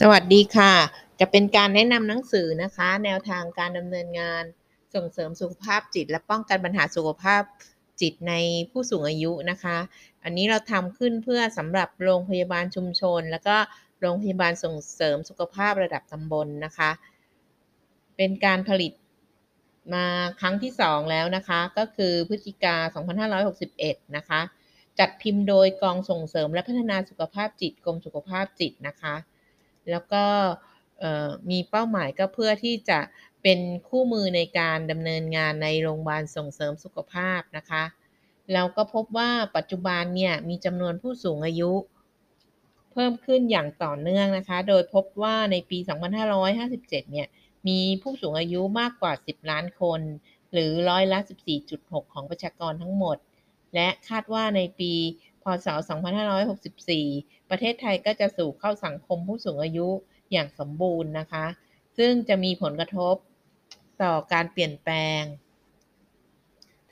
สวัสดีค่ะ จะเป็นการแนะนำหนังสือนะคะ แนวทางการดำเนินงาน ส่งเสริมสุขภาพจิต และป้องกันปัญหาสุขภาพจิตในผู้สูงอายุนะคะ อันนี้เราทำขึ้นเพื่อสำหรับโรงพยาบาลชุมชน แล้วก็โรงพยาบาลส่งเสริมสุขภาพระดับตำบลนนะคะ เป็นการผลิตมาครั้งที่ 2 แล้วนะคะ ก็คือพฤศจิกา 2561 นะคะ จัดพิมพ์โดยกองส่งเสริมและพัฒนาสุขภาพจิตกรมสุขภาพจิตนะคะ แล้วก็มีเป้าหมายก็เพื่อที่จะเป็นคู่มือในการดำเนินงานในโรงพยาบาลส่งเสริมสุขภาพนะคะเราก็พบว่าปัจจุบันเนี่ยมีจำนวนผู้สูงอายุ เพิ่มขึ้นอย่างต่อเนื่องนะคะ โดยพบว่าในปี 2557 เนี่ยมีผู้สูงอายุมากกว่า 10 ล้านคน หรือร้อยละ 14.6 ของประชากรทั้งหมด และคาดว่าในปี พศ 2564 ประเทศไทยก็จะสู่เข้าสังคมผู้สูงอายุอย่างสมบูรณ์นะคะ ซึ่งจะมีผลกระทบต่อการเปลี่ยนแปลง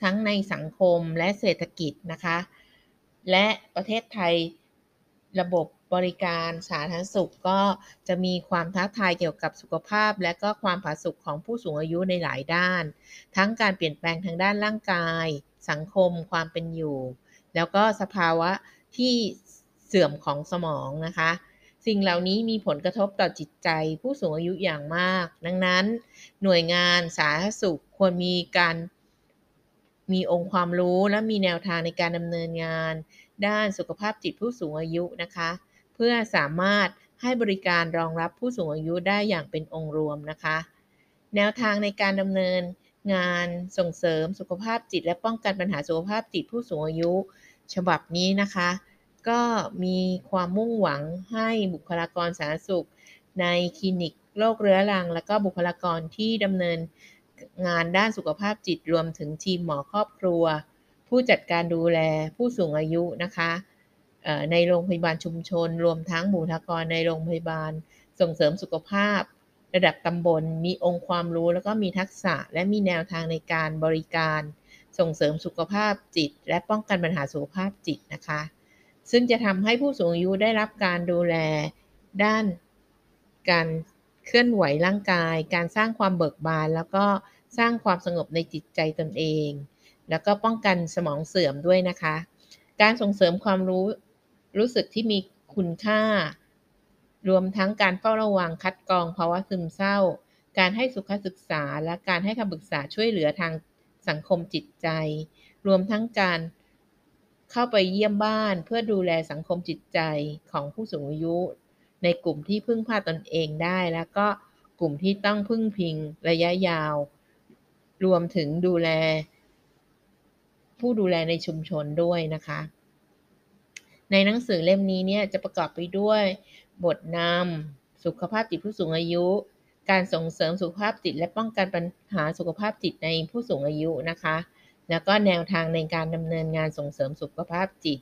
ทั้งในสังคมและเศรษฐกิจนะคะ และประเทศไทยระบบบริการสาธารณสุขก็จะมีความท้าทายเกี่ยวกับสุขภาพ และก็ความผาสุกของผู้สูงอายุในหลายด้าน ทั้งการเปลี่ยนแปลงทางด้านร่างกาย สังคม ความเป็นอยู่ แล้วก็สภาวะที่เสื่อมของสมองนะคะ สิ่งเหล่านี้มีผลกระทบต่อจิตใจผู้สูงอายุอย่างมาก ดังนั้น หน่วยงานสาธารณสุขควรมีการมีองค์ความรู้และมีแนวทางในการดำเนินงาน ด้านสุขภาพจิตผู้สูงอายุนะคะ เพื่อสามารถให้บริการรองรับผู้สูงอายุได้อย่างเป็นองค์รวมนะคะ แนวทางในการดำเนินงานส่งเสริมสุขภาพจิต และป้องกันปัญหาสุขภาพจิตผู้สูงอายุ ฉบับนี้นะคะ ก็มีความมุ่งหวังให้บุคลากรสาธารณสุข ในคลินิกโรคเรื้อรัง และก็บุคลากรที่ดำเนินงานด้านสุขภาพจิตรวมถึงทีมหมอครอบครัว ผู้จัดการดูแลผู้สูงอายุนะคะในโรงพยาบาลชุมชน รวมทั้งบุคลากรในโรงพยาบาล ส่งเสริมสุขภาพ ระดับตำบล มีองค์ความรู้แล้วก็มีทักษะและมีแนวทางในการบริการ ส่งเสริมสุขภาพจิต และป้องกันปัญหาสุขภาพจิตนะคะ ซึ่งจะทำให้ผู้สูงอายุได้รับการดูแลด้านการเคลื่อนไหวร่างกาย การสร้างความเบิกบาน แล้วก็สร้างความสงบในจิตใจตนเอง แล้วก็ป้องกันสมองเสื่อมด้วยนะคะ การส่งเสริมความรู้รู้สึกที่มีคุณค่า รวมทั้งการเฝ้าระวังคัดกรองภาวะซึมเศร้า การให้สุขศึกษา และการให้คำปรึกษาช่วยเหลือทาง สังคมจิตใจ รวมทั้งการเข้าไปเยี่ยมบ้านเพื่อดูแลสังคมจิตใจของผู้สูงอายุ ในกลุ่มที่พึ่งพาตนเองได้ แล้วก็กลุ่มที่ต้องพึ่งพิงระยะยาว รวมถึงดูแล ผู้ดูแลในชุมชนด้วยนะคะ ในหนังสือเล่มนี้เนี่ยจะประกอบไปด้วย บทนำสุขภาพจิตผู้สูงอายุ การส่งเสริมสุขภาพจิต และป้องกันปัญหาสุขภาพจิตในผู้สูงอายุนะคะ แล้วก็แนวทางในการดำเนินงานส่งเสริมสุขภาพจิต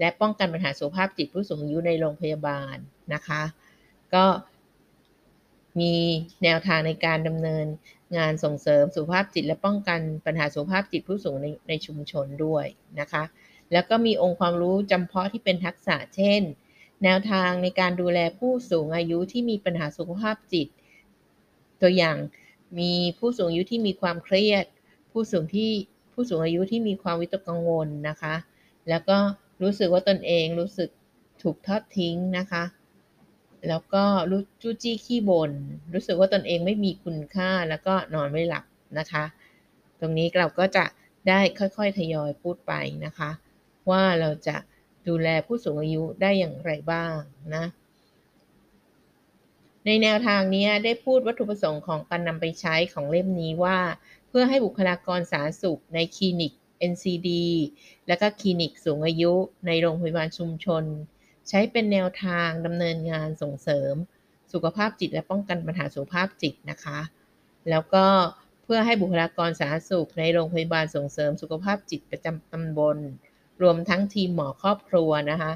และป้องกันปัญหาสุขภาพจิตผู้สูงอายุในโรงพยาบาลนะคะ ก็มีแนวทางในการดำเนินงานส่งเสริมสุขภาพจิต และป้องกันปัญหาสุขภาพจิตผู้สูงในในชุมชนด้วยนะคะ แล้วก็มีองค์ความรู้จำเพาะที่เป็นทักษะเช่น แนวทางในการดูแลผู้สูงอายุที่มีปัญหาสุขภาพจิต ตัวอย่างมีผู้สูงอายุที่มีความเครียด ผู้สูงที่ผู้สูงอายุที่มีความวิตกกังวลนะคะ แล้วก็รู้สึกว่าตนเองรู้สึกถูกทอดทิ้งนะคะ แล้วก็รู้จู้จี้ขี้บน่นรู้สึกว่าตนเองไม่มีคุณค่าแล้วก็นอนไม่หลับนะคะ ตรงนี้เราก็จะได้ค่อยๆทยอยพูดไปนะคะ ว่าเราจะดูแลผู้สูงอายุได้อย่างไรบ้างนะ ในแนวทางนี้ได้พูดวัตถุประสงค์ของการนำไปใช้ของเล่มนี้ว่า เพื่อให้บุคลากรสาธารณสุขในคลินิก NCD และก็คลินิกสูงอายุในโรงพยาบาลชุมชน ใช้เป็นแนวทางดำเนินงานส่งเสริม สุขภาพจิตและป้องกันปัญหาสุขภาพจิตนะคะ แล้วก็เพื่อให้บุคลากรสาธารณสุขในโรงพยาบาลส่งเสริมสุขภาพจิตประจำตำบล รวมทั้งทีมหมอครอบครัวนะคะ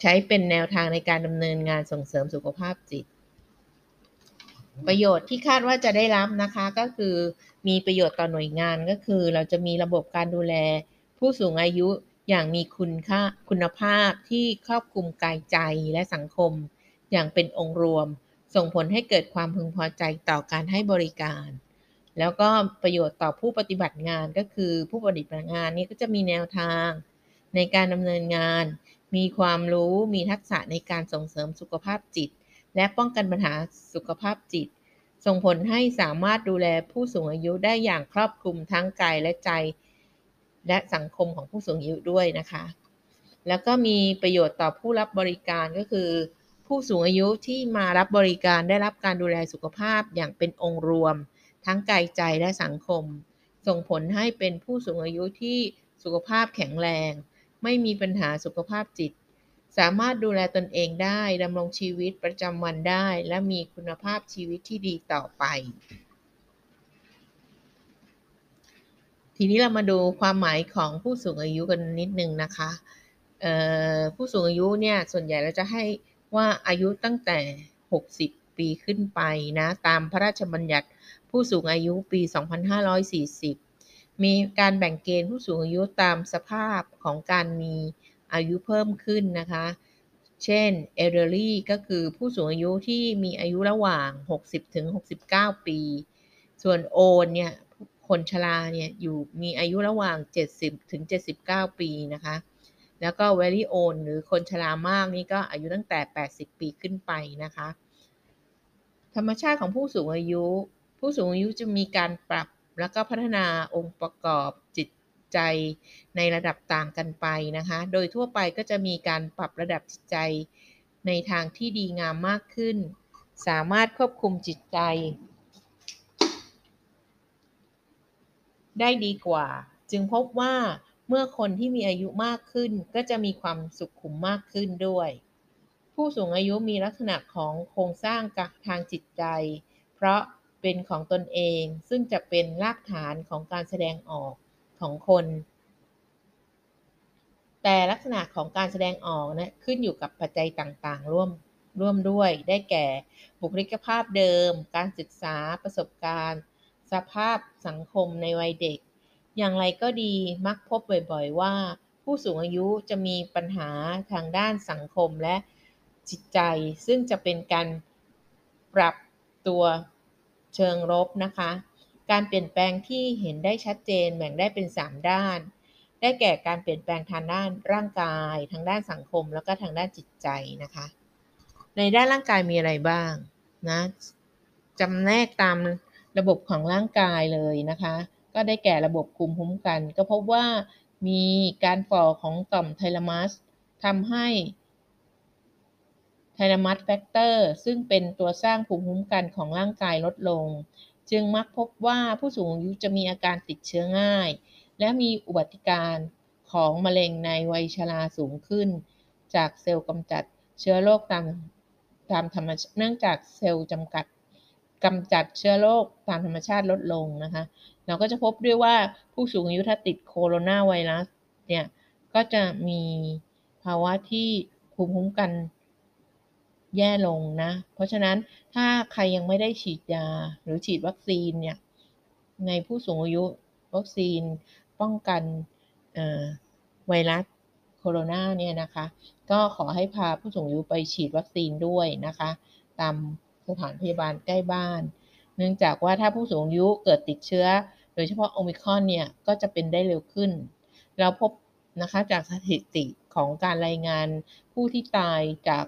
ใช้เป็นแนวทางในการดำเนินงานส่งเสริมสุขภาพจิต ประโยชน์ที่คาดว่าจะได้รับนะคะก็คือมีประโยชน์ต่อหน่วยงานก็คือ เราจะมีระบบการดูแล ผู้สูงอายุอย่างมีคุณค่าคุณภาพที่ครอบคลุมกายใจและสังคม อย่างเป็นองค์รวม ส่งผลให้เกิดความพึงพอใจต่อการให้บริการ แล้วก็ประโยชน์ต่อผู้ปฏิบัติงานก็คือผู้ปฏิบัติงานนี้ก็จะมีแนวทาง ในการดำเนินงาน มีความรู้มีทักษะในการส่งเสริมสุขภาพจิต และป้องกันปัญหาสุขภาพจิต ส่งผลให้สามารถดูแลผู้สูงอายุได้อย่างครอบคลุมทั้งกายและใจ และสังคมของผู้สูงอายุด้วยนะคะ แล้วก็มีประโยชน์ต่อผู้รับบริการก็คือ ผู้สูงอายุที่มารับบริการได้รับการดูแลสุขภาพอย่างเป็นองค์รวม ทั้งกายใจและสังคม ส่งผลให้เป็นผู้สูงอายุที่สุขภาพแข็งแรง ไม่มีปัญหาสุขภาพจิต สามารถดูแลตนเองได้ดำรงชีวิตประจำวันได้ และมีคุณภาพชีวิตที่ดีต่อไป ทีนี้เรามาดูความหมายของผู้สูงอายุกันนิดนึงนะคะผู้สูงอายุเนี่ยส่วนใหญ่เราจะให้ว่าอายุตั้งแต่ 60 ปีขึ้นไปนะตามพระราชบัญญัติผู้สูงอายุปี 2540 มีการแบ่งเกณฑ์ผู้สูงอายุตามสภาพของการมี อายุเพิ่มขึ้นนะคะ เช่น elderly ก็คือผู้สูงอายุที่มีอายุระหว่าง 60ถึง69 ปี ส่วน old เนี่ยคนชราเนี่ยอยู่มีอายุระหว่าง 70ถึง79 ปีนะคะ แล้วก็ very old หรือคนชรามากนี่ก็อายุตั้งแต่ 80 ปีขึ้นไปนะคะ ธรรมชาติของผู้สูงอายุ ผู้สูงอายุจะมีการปรับแล้วก็พัฒนาองค์ประกอบจิต ใจในระดับต่างกันไปนะคะ โดยทั่วไปก็จะมีการปรับระดับจิตใจในทางที่ดีงามมากขึ้น สามารถควบคุมจิตใจ ได้ดีกว่า จึงพบว่าเมื่อคนที่มีอายุมากขึ้น ก็จะมีความสุขขุมมากขึ้นด้วย ผู้สูงอายุมีลักษณะของโครงสร้างกักทางจิตใจ เพราะเป็นของตนเองซึ่งจะเป็นรากฐานของการแสดงออก ของคน แต่ลักษณะของการแสดงออกนะขึ้นอยู่กับปัจจัยต่างๆ ร่วมร่วมด้วย ได้แก่บุคลิกภาพเดิม การศึกษาประสบการณ์ สภาพสังคมในวัยเด็ก อย่างไรก็ดีมักพบบ่อยๆ ว่า ผู้สูงอายุจะมีปัญหาทางด้านสังคมและจิตใจ ซึ่งจะเป็นการปรับตัวเชิงลบนะคะ การเปลี่ยนแปลงที่เห็นได้ชัดเจนแบ่งได้เป็น 3 ด้าน ได้แก่การเปลี่ยนแปลงทางด้านร่างกาย ทางด้านสังคม แล้วก็ทางด้านจิตใจนะคะ ในด้านร่างกายมีอะไรบ้างนะจำแนกตามระบบของร่างกายเลยนะคะ ก็ได้แก่ระบบภูมิคุ้มกัน ก็พบว่ามีการฝ่อของต่อมไทลามัสทำให้ thymus factor ซึ่งเป็นตัวสร้างภูมิคุ้มกันของร่างกายลดลง จึงมักพบว่าผู้สูงอายุจะมีอาการติดเชื้อง่าย และมีอุบัติการของมะเร็งในวัยชราสูงขึ้น จากเซลล์กำจัดเชื้อโรคตามตามธรรมชาติเนื่องจากเซลล์จำกัดกำจัดเชื้อโรคตามธรรมชาติลดลงนะคะ เราก็จะพบด้วยว่าผู้สูงอายุถ้าติดโคโรนาไวรัสเนี่ยก็จะมีภาวะที่ภูมิคุ้มกัน แย่ลงนะ เพราะฉะนั้นถ้าใครยังไม่ได้ฉีดยาหรือฉีดวัคซีนเนี่ยในผู้สูงอายุวัคซีนป้องกันไวรัสโคโรนาเนี่ยนะคะ ก็ขอให้พาผู้สูงอายุไปฉีดวัคซีนด้วยนะคะ ตามสถานพยาบาลใกล้บ้าน เนื่องจากว่าถ้าผู้สูงอายุเกิดติดเชื้อ โดยเฉพาะโอมิคอนเนี่ยก็จะเป็นได้เร็วขึ้น เราพบนะคะจากสถิติของการรายงานผู้ที่ตายจาก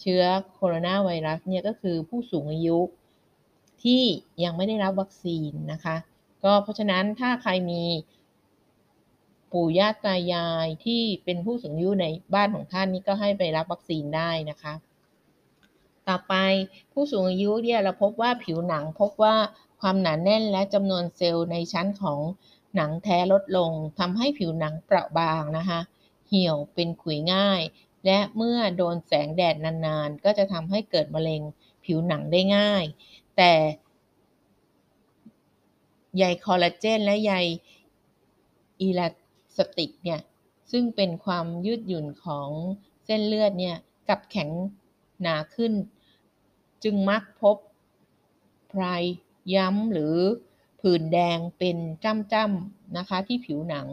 เชื้อโคโรนาไวรัสเนี่ยก็คือผู้สูงอายุที่ยังไม่ได้รับวัคซีนนะคะ ก็เพราะฉะนั้นถ้าใครมีปู่ย่าตายายที่เป็นผู้สูงอายุในบ้านของท่านนี่ก็ให้ไปรับวัคซีนได้นะคะ ต่อไปผู้สูงอายุเนี่ยเราพบว่าผิวหนังพบว่าความหนาแน่นและจำนวนเซลล์ในชั้นของหนังแท้ลดลงทำให้ผิวหนังเปราะบางนะคะ เหี่ยวเป็นขุยง่าย และเมื่อโดนแสงแดดนานๆ ก็จะทำให้เกิดมะเร็งผิวหนังได้ง่าย แต่ใยคอลลาเจนและใยอีลาสติกเนี่ย ซึ่งเป็นความยืดหยุ่นของเส้นเลือดเนี่ยกับแข็งหนาขึ้น จึงมักพบพรายย้ำหรือผื่นแดงเป็นจ้ำๆนะคะที่ผิวหนัง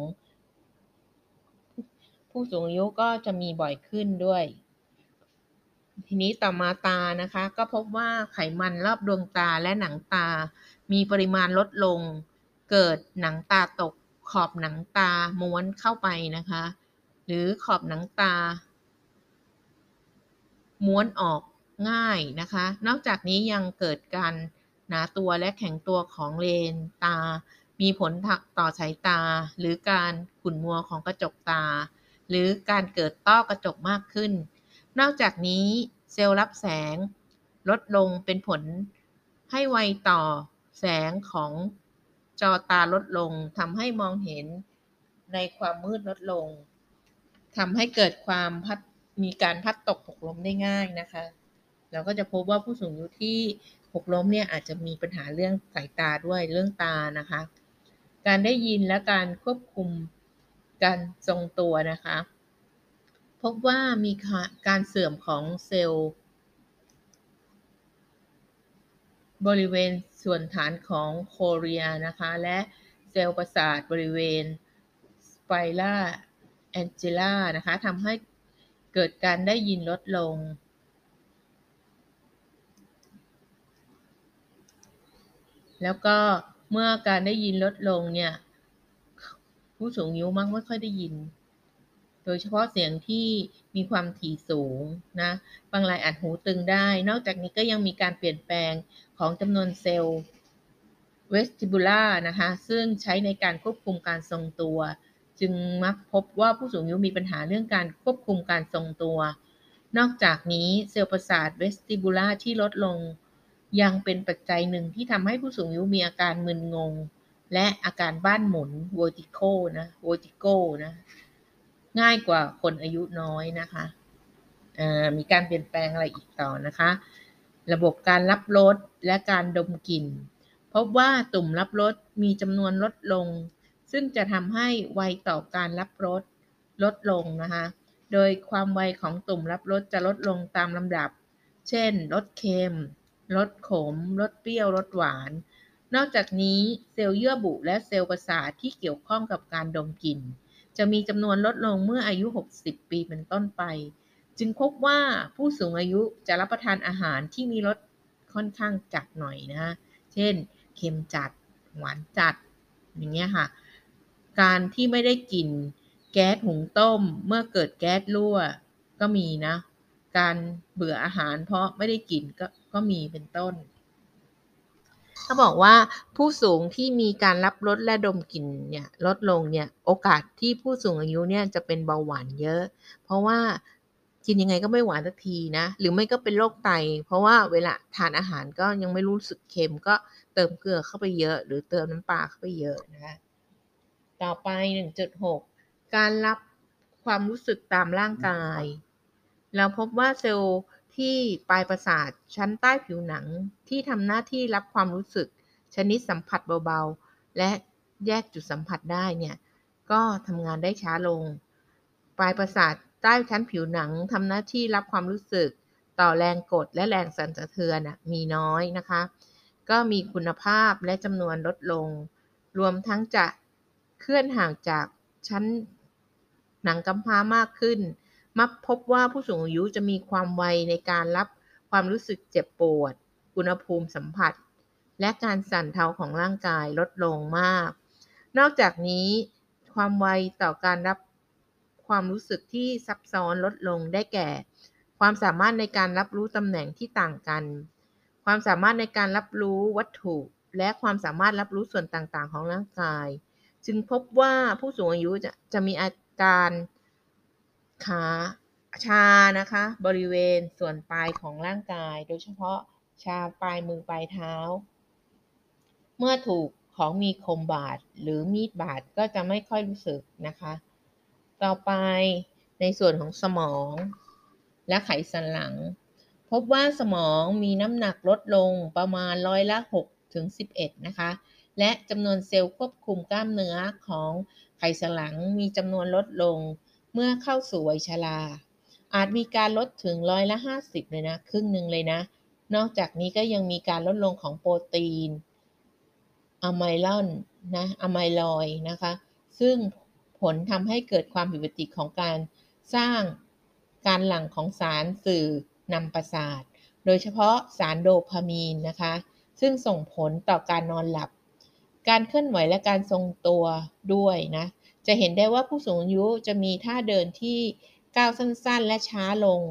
ผู้สูงอายุก็จะมีบ่อยขึ้นด้วย ทีนี้ต่อมาตานะคะ ก็พบว่าไขมันรอบดวงตาและหนังตา มีปริมาณลดลง เกิดหนังตาตกขอบหนังตาม้วนเข้าไปนะคะ หรือขอบหนังตา ม้วนออกง่ายนะคะ นอกจากนี้ยังเกิดการหนาตัวและแข็งตัวของเลนตา มีผลต่อสายตา หรือการขุ่นมัวของกระจกตา หรือการเกิดต้อกระจกมากขึ้น นอกจากนี้เซลล์รับแสง ลดลงเป็นผลให้ไวต่อแสงของจอตาลดลงทำให้มองเห็นในความมืดลดลงทำให้เกิดความพัดมีการพัดตกหกล้มได้ง่ายนะคะ เราก็จะพบว่าผู้สูงอายุที่หกล้มเนี่ยอาจจะมีปัญหาเรื่องสายตาด้วยเรื่องตานะคะ การได้ยินและการควบคุม การทรงตัวนะคะ พบว่ามีการเสื่อมของเซลล์ บริเวณส่วนฐานของโคเรียนะคะ และเซลล์ประสาทบริเวณสไปล่าแอนเจล่านะคะทำให้เกิดการได้ยินลดลง แล้วก็เมื่อการได้ยินลดลงเนี่ย ผู้สูงอายุมักไม่ค่อยได้ยิน โดยเฉพาะเสียงที่มีความถี่สูงนะ บางรายอาจหูตึงได้ นอกจากนี้ก็ยังมีการเปลี่ยนแปลงของจำนวนเซลล์เวสติบูล่านะคะ ซึ่งใช้ในการควบคุมการทรงตัว จึงมักพบว่าผู้สูงอายุมีปัญหาเรื่องการควบคุมการทรงตัว นอกจากนี้เซลล์ประสาทเวสติบูล่าที่ลดลง ยังเป็นปัจจัยหนึ่งที่ทำให้ผู้สูงอายุมีอาการมึนงง และอาการบ้านหมุน vertigo นะ vertigo นะ ง่ายกว่าคนอายุน้อยนะคะมีการเปลี่ยนแปลงอะไรอีกต่อนะคะ ระบบการรับรสและการดมกลิ่น พบว่าตุ่มรับรสมีจำนวนลดลง ซึ่งจะทำให้ไวต่อการรับรสลดลงนะคะ โดยความไวของตุ่มรับรสจะลดลงตามลำดับ เช่น รสเค็ม รสขม รสเปรี้ยว รสหวาน นอกจากนี้เซลล์เยื่อบุและเซลล์ประสาทที่เกี่ยวข้องกับการดมกลิ่น จะมีจำนวนลดลงเมื่ออายุ 60 ปีเป็นต้นไป จึงพบว่าผู้สูงอายุจะรับประทานอาหารที่มีรสค่อนข้างจัดหน่อยนะ เช่น เค็มจัด หวานจัด อย่างเงี้ยค่ะ การที่ไม่ได้กลิ่นแก๊สหุงต้ม เมื่อเกิดแก๊สรั่วก็มีนะ การเบื่ออาหารเพราะไม่ได้กลิ่นก็ก็มีเป็นต้น เขาบอกว่าผู้สูงที่มีการรับรสและดมกลิ่นเนี่ยลดลงเนี่ยโอกาสที่ผู้สูงอายุเนี่ยจะเป็นเบาหวานเยอะ เพราะว่ากินยังไงก็ไม่หวานสักทีนะ หรือไม่ก็เป็นโรคไต เพราะว่าเวลาทานอาหารก็ยังไม่รู้สึกเค็มก็เติมเกลือเข้าไปเยอะ หรือเติมน้ำปลาเข้าไปเยอะนะคะต่อไป 1.6 การรับความรู้สึกตามร่างกาย เราพบว่าเซลล์ ที่ปลายประสาทชั้นใต้ผิวหนังที่ทำหน้าที่รับความรู้สึก ชนิดสัมผัสเบาๆ และแยกจุดสัมผัสได้เนี่ยก็ทำงานได้ช้าลง ปลายประสาทใต้ชั้นผิวหนังทำหน้าที่รับความรู้สึก ต่อแรงกดและแรงสั่นสะเทือนมีน้อยนะคะ ก็มีคุณภาพและจำนวนลดลง รวมทั้งจะเคลื่อนห่างจากชั้นหนังกำพร้ามากขึ้น มักพบว่าผู้สูงอายุจะมีความไวในการรับความรู้สึกเจ็บปวด อุณหภูมิสัมผัส และการสั่นเทาของร่างกายลดลงมาก นอกจากนี้ ความไวต่อการรับความรู้สึกที่ซับซ้อนลดลงได้แก่ ความสามารถในการรับรู้ตำแหน่งที่ต่างกัน ความสามารถในการรับรู้วัตถุ และความสามารถรับรู้ส่วนต่างๆ ของร่างกาย จึงพบว่าผู้สูงอายุจะจะมีอาการ ขาชานะคะ บริเวณส่วนปลายของร่างกาย โดยเฉพาะชาปลายมือปลายเท้า เมื่อถูกของมีคมบาดหรือมีดบาดก็จะไม่ค่อยรู้สึกนะคะ ต่อไปในส่วนของสมอง และไขสันหลัง พบว่าสมองมีน้ำหนักลดลงประมาณร้อยละ6ถึง11 นะคะ และจำนวนเซลล์ควบคุมกล้ามเนื้อของไขสันหลังมีจำนวนลดลง เมื่อเข้าสู่วัยชรา อาจมีการลดถึงร้อยละ 50 เลยนะ ครึ่งหนึ่งเลยนะ นอกจากนี้ก็ยังมีการลดลงของโปรตีนอะไมลอนนะอะไมลอยนะคะ ซึ่งผลทำให้เกิดความผิดปกติของการสร้างการหลั่งของสารสื่อนำประสาท โดยเฉพาะสารโดพามีนนะคะ ซึ่งส่งผลต่อการนอนหลับ การเคลื่อนไหวและการทรงตัวด้วยนะ จะเห็นได้ว่าผู้สูงอายุจะมีท่าเดินที่ก้าวสั้นๆ และช้าลง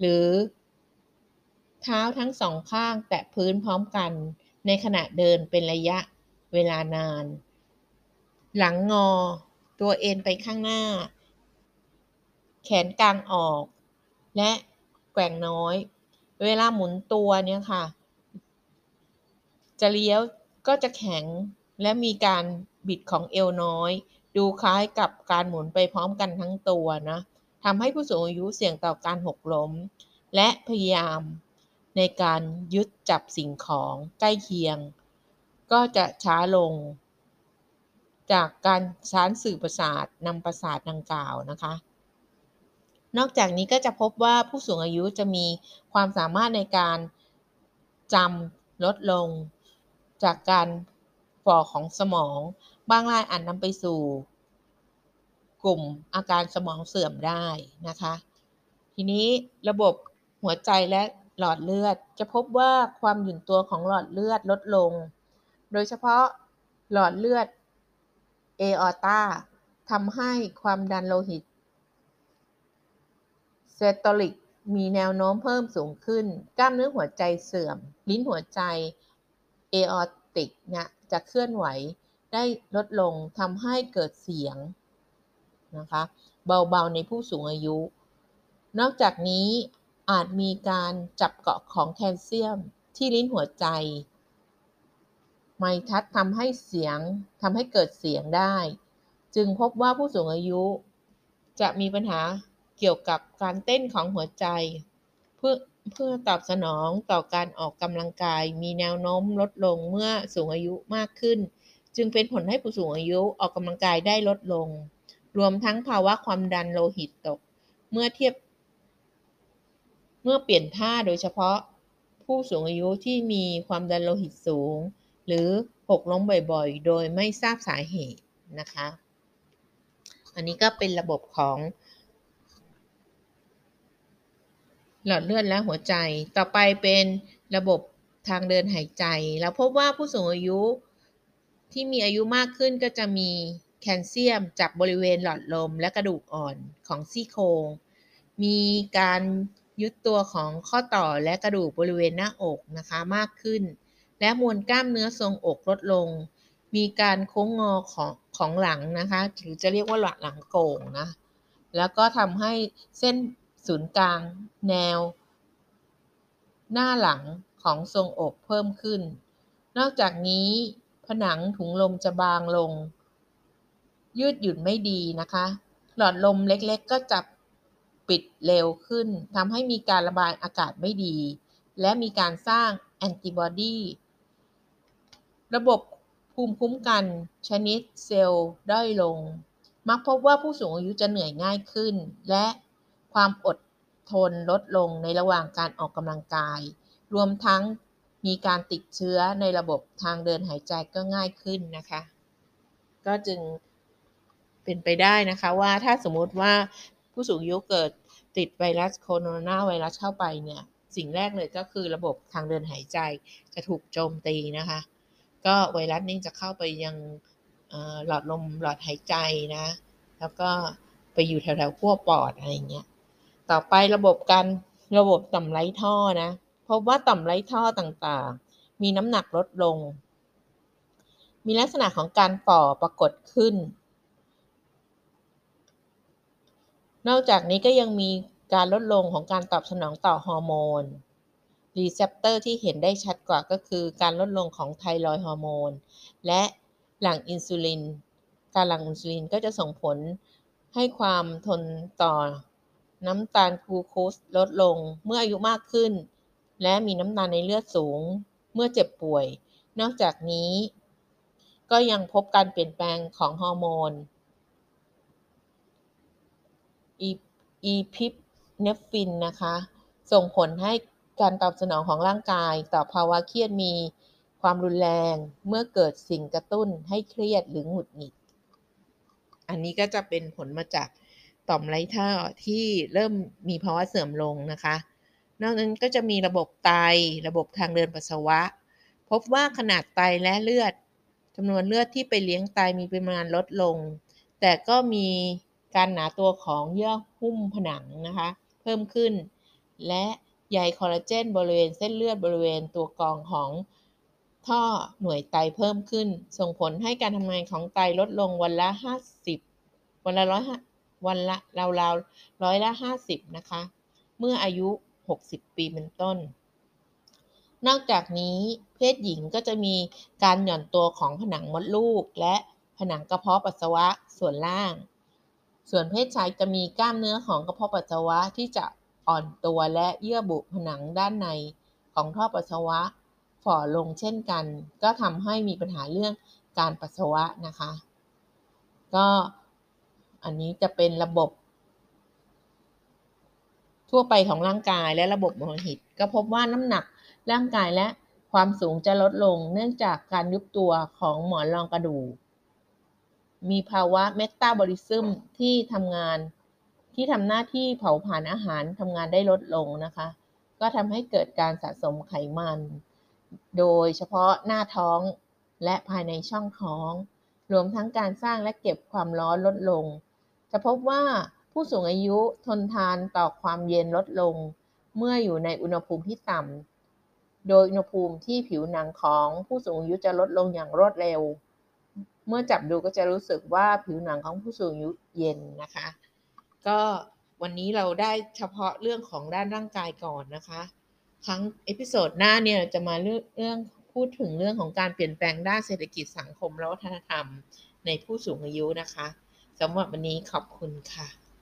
หรือ เท้าทั้งสองข้างแตะพื้นพร้อมกัน ในขณะเดินเป็นระยะเวลานาน หลังงอ ตัวเอ็นไปข้างหน้า แขนกลางออก และแกว่งน้อย เวลาหมุนตัวเนี่ยค่ะ จะเลี้ยวก็จะแข็งและมีการบิดของเอวน้อย ดูคล้ายกับการหมุนไปพร้อมกันทั้งตัวนะทำให้ผู้สูงอายุเสี่ยงต่อการหกล้ม และพยายามในการยึดจับสิ่งของใกล้เคียง ก็จะช้าลง จากการชานสื่อประสาทนำประสาทดังกล่าวนะคะ นอกจากนี้ก็จะพบว่าผู้สูงอายุจะมีความสามารถในการจำลดลง จากการฝ่อของสมอง บางรายอาจนำไปสู่ กลุ่มอาการสมองเสื่อมได้นะคะ ทีนี้ระบบหัวใจและหลอดเลือด จะพบว่าความหยุ่นตัวของหลอดเลือดลดลง โดยเฉพาะหลอดเลือดเอออตาทำให้ความดันโลหิตเซตอลิกมีแนวโน้มเพิ่มสูงขึ้น กล้ามเนื้อหัวใจเสื่อม ลิ้นหัวใจเอออติกเนี่ยจะเคลื่อนไหว ได้ลดลงทำให้เกิดเสียงนะคะเบาๆในผู้สูงอายุ นอกจากนี้อาจมีการจับเกาะของแคลเซียมที่ลิ้นหัวใจ ไมทัศทำให้เสียงทำให้เกิดเสียงได้ จึงพบว่าผู้สูงอายุ จะมีปัญหาเกี่ยวกับการเต้นของหัวใจ เพื่อเพื่อตอบสนองต่อการออกกำลังกาย มีแนวโน้มลดลงเมื่อสูงอายุมากขึ้น จึงเป็นผลให้ผู้สูงอายุออกกำลังกายได้ลดลง รวมทั้งภาวะความดันโลหิตตก เมื่อเทียบ เมื่อเปลี่ยนท่าโดยเฉพาะผู้สูงอายุที่มีความดันโลหิตสูง หรือหกล้มบ่อยๆ โดยไม่ทราบสาเหตุนะคะ อันนี้ก็เป็นระบบของ หลอดเลือดและหัวใจ ต่อไปเป็นระบบทางเดินหายใจแล้วพบว่าผู้สูงอายุ ที่มีอายุมากขึ้นก็จะมีแคลเซียมจากบริเวณหลอดลมและกระดูกอ่อนของซี่โครง มีการยึดตัวของข้อต่อและกระดูกบริเวณหน้าอกนะคะมากขึ้น และมวลกล้ามเนื้อทรงอกลดลง มีการโค้งงอของของหลังนะคะหรือจะเรียกว่าหลังหลังโก่งนะ แล้วก็ทำให้เส้นศูนย์กลางแนว หน้าหลังของทรงอกเพิ่มขึ้น นอกจากนี้ ผนังถุงลมจะบางลง ยืดหยุ่นไม่ดีนะคะ หลอดลมเล็กๆ ก็จะปิดเร็วขึ้นทำให้มีการระบายอากาศไม่ดี และมีการสร้างแอนติบอดีระบบภูมิคุ้มกันชนิดเซลล์ด้อยลง มักพบว่าผู้สูงอายุจะเหนื่อยง่ายขึ้น และความอดทนลดลงในระหว่างการออกกำลังกาย รวมทั้ง มีการติดเชื้อในระบบทางเดินหายใจก็ง่ายขึ้นนะคะ ก็จึงเป็นไปได้นะคะว่าถ้าสมมติว่าผู้สูงอายุเกิดติดไวรัสโคโรนาไวรัสเข้าไปเนี่ยสิ่งแรกเลยก็คือระบบทางเดินหายใจจะถูกโจมตีนะคะ ก็ไวรัสนี้จะเข้าไปยังหลอดลมหลอดหายใจนะ แล้วก็ไปอยู่แถวๆขั้วปอดอะไรเงี้ย ต่อไประบบการระบบต่อมไร้ท่อนะ พบว่าต่อมไร้ท่อต่างๆ มีน้ำหนักลดลง มีลักษณะของการฝ่อปรากฏขึ้น นอกจากนี้ก็ยังมีการลดลงของการตอบสนองต่อฮอร์โมน receptor ที่เห็นได้ชัดกว่าก็คือการลดลงของ thyroid hormone และหลั่งอินซูลิน การหลั่งอินซูลินก็จะส่งผลให้ความทนต่อน้ำตาลกลูโคสลดลงเมื่ออายุมากขึ้น และมีน้ำตาลในเลือดสูง เมื่อเจ็บป่วย นอกจากนี้ ก็ยังพบการเปลี่ยนแปลงของฮอร์โมนอีพิปเนฟินนะคะ ส่งผลให้การตอบสนองของร่างกาย ต่อภาวะเครียดมีความรุนแรงเมื่อเกิดสิ่งกระตุ้นให้เครียดหรือหงุดหงิด อันนี้ก็จะเป็นผลมาจากต่อมไร้ท่อที่เริ่มมีภาวะเสื่อมลงนะคะ นอกนั้นก็จะมีระบบไต ระบบทางเดินปัสสาวะ พบว่าขนาดไตและเลือดจำนวนเลือดที่ไปเลี้ยงไตมีปริมาณลดลง แต่ก็มีการหนาตัวของเยื่อหุ้มผนังนะคะ เพิ่มขึ้น และใยคอลลาเจนบริเวณเส้นเลือดบริเวณตัวกรองของท่อหน่วยไตเพิ่มขึ้น ส่งผลให้การทำงานของไตลดลงวันละ 50 วันละร้อยวันละราวๆร้อยละ 50 นะคะ เมื่ออายุ 60 ปีเป็นต้น นอกจากนี้เพศหญิงก็จะมีการหย่อนตัวของผนังมดลูก และผนังกระเพาะปัสสาวะส่วนล่าง ส่วนเพศชายจะมีกล้ามเนื้อของกระเพาะปัสสาวะที่จะอ่อนตัวและเยื่อบุผนังด้านในของท่อปัสสาวะฝ่อลงเช่นกัน ก็ทำให้มีปัญหาเรื่องการปัสสาวะนะคะ ก็อันนี้จะเป็นระบบ ทั่วไปของร่างกายและระบบโลหิต ก็พบว่าน้ำหนักร่างกายและความสูงจะลดลงเนื่องจากการยุบตัวของหมอนรองกระดูก มีภาวะเมตาบอลิซึมที่ทำงานที่ทำหน้าที่เผาผลาญอาหารทำงานได้ลดลงนะคะ ก็ทำให้เกิดการสะสมไขมัน โดยเฉพาะหน้าท้องและภายในช่องท้อง รวมทั้งการสร้างและเก็บความร้อนลดลง จะพบว่า ผู้สูงอายุทนทานต่อความเย็นลดลง เมื่ออยู่ในอุณหภูมิที่ต่ำ โดยอุณหภูมิที่ผิวหนังของผู้สูงอายุจะลดลงอย่างรวดเร็ว เมื่อจับดูก็จะรู้สึกว่าผิวหนังของผู้สูงอายุเย็นนะคะ ก็วันนี้เราได้เฉพาะเรื่องของด้านร่างกายก่อนนะคะ ครั้ง episode หน้าเนี่ยจะมาเรื่องเรื่องพูดถึงเรื่องของการเปลี่ยนแปลงด้านเศรษฐกิจสังคมและวัฒนธรรม ในผู้สูงอายุนะคะสำหรับวันนี้ขอบคุณค่ะ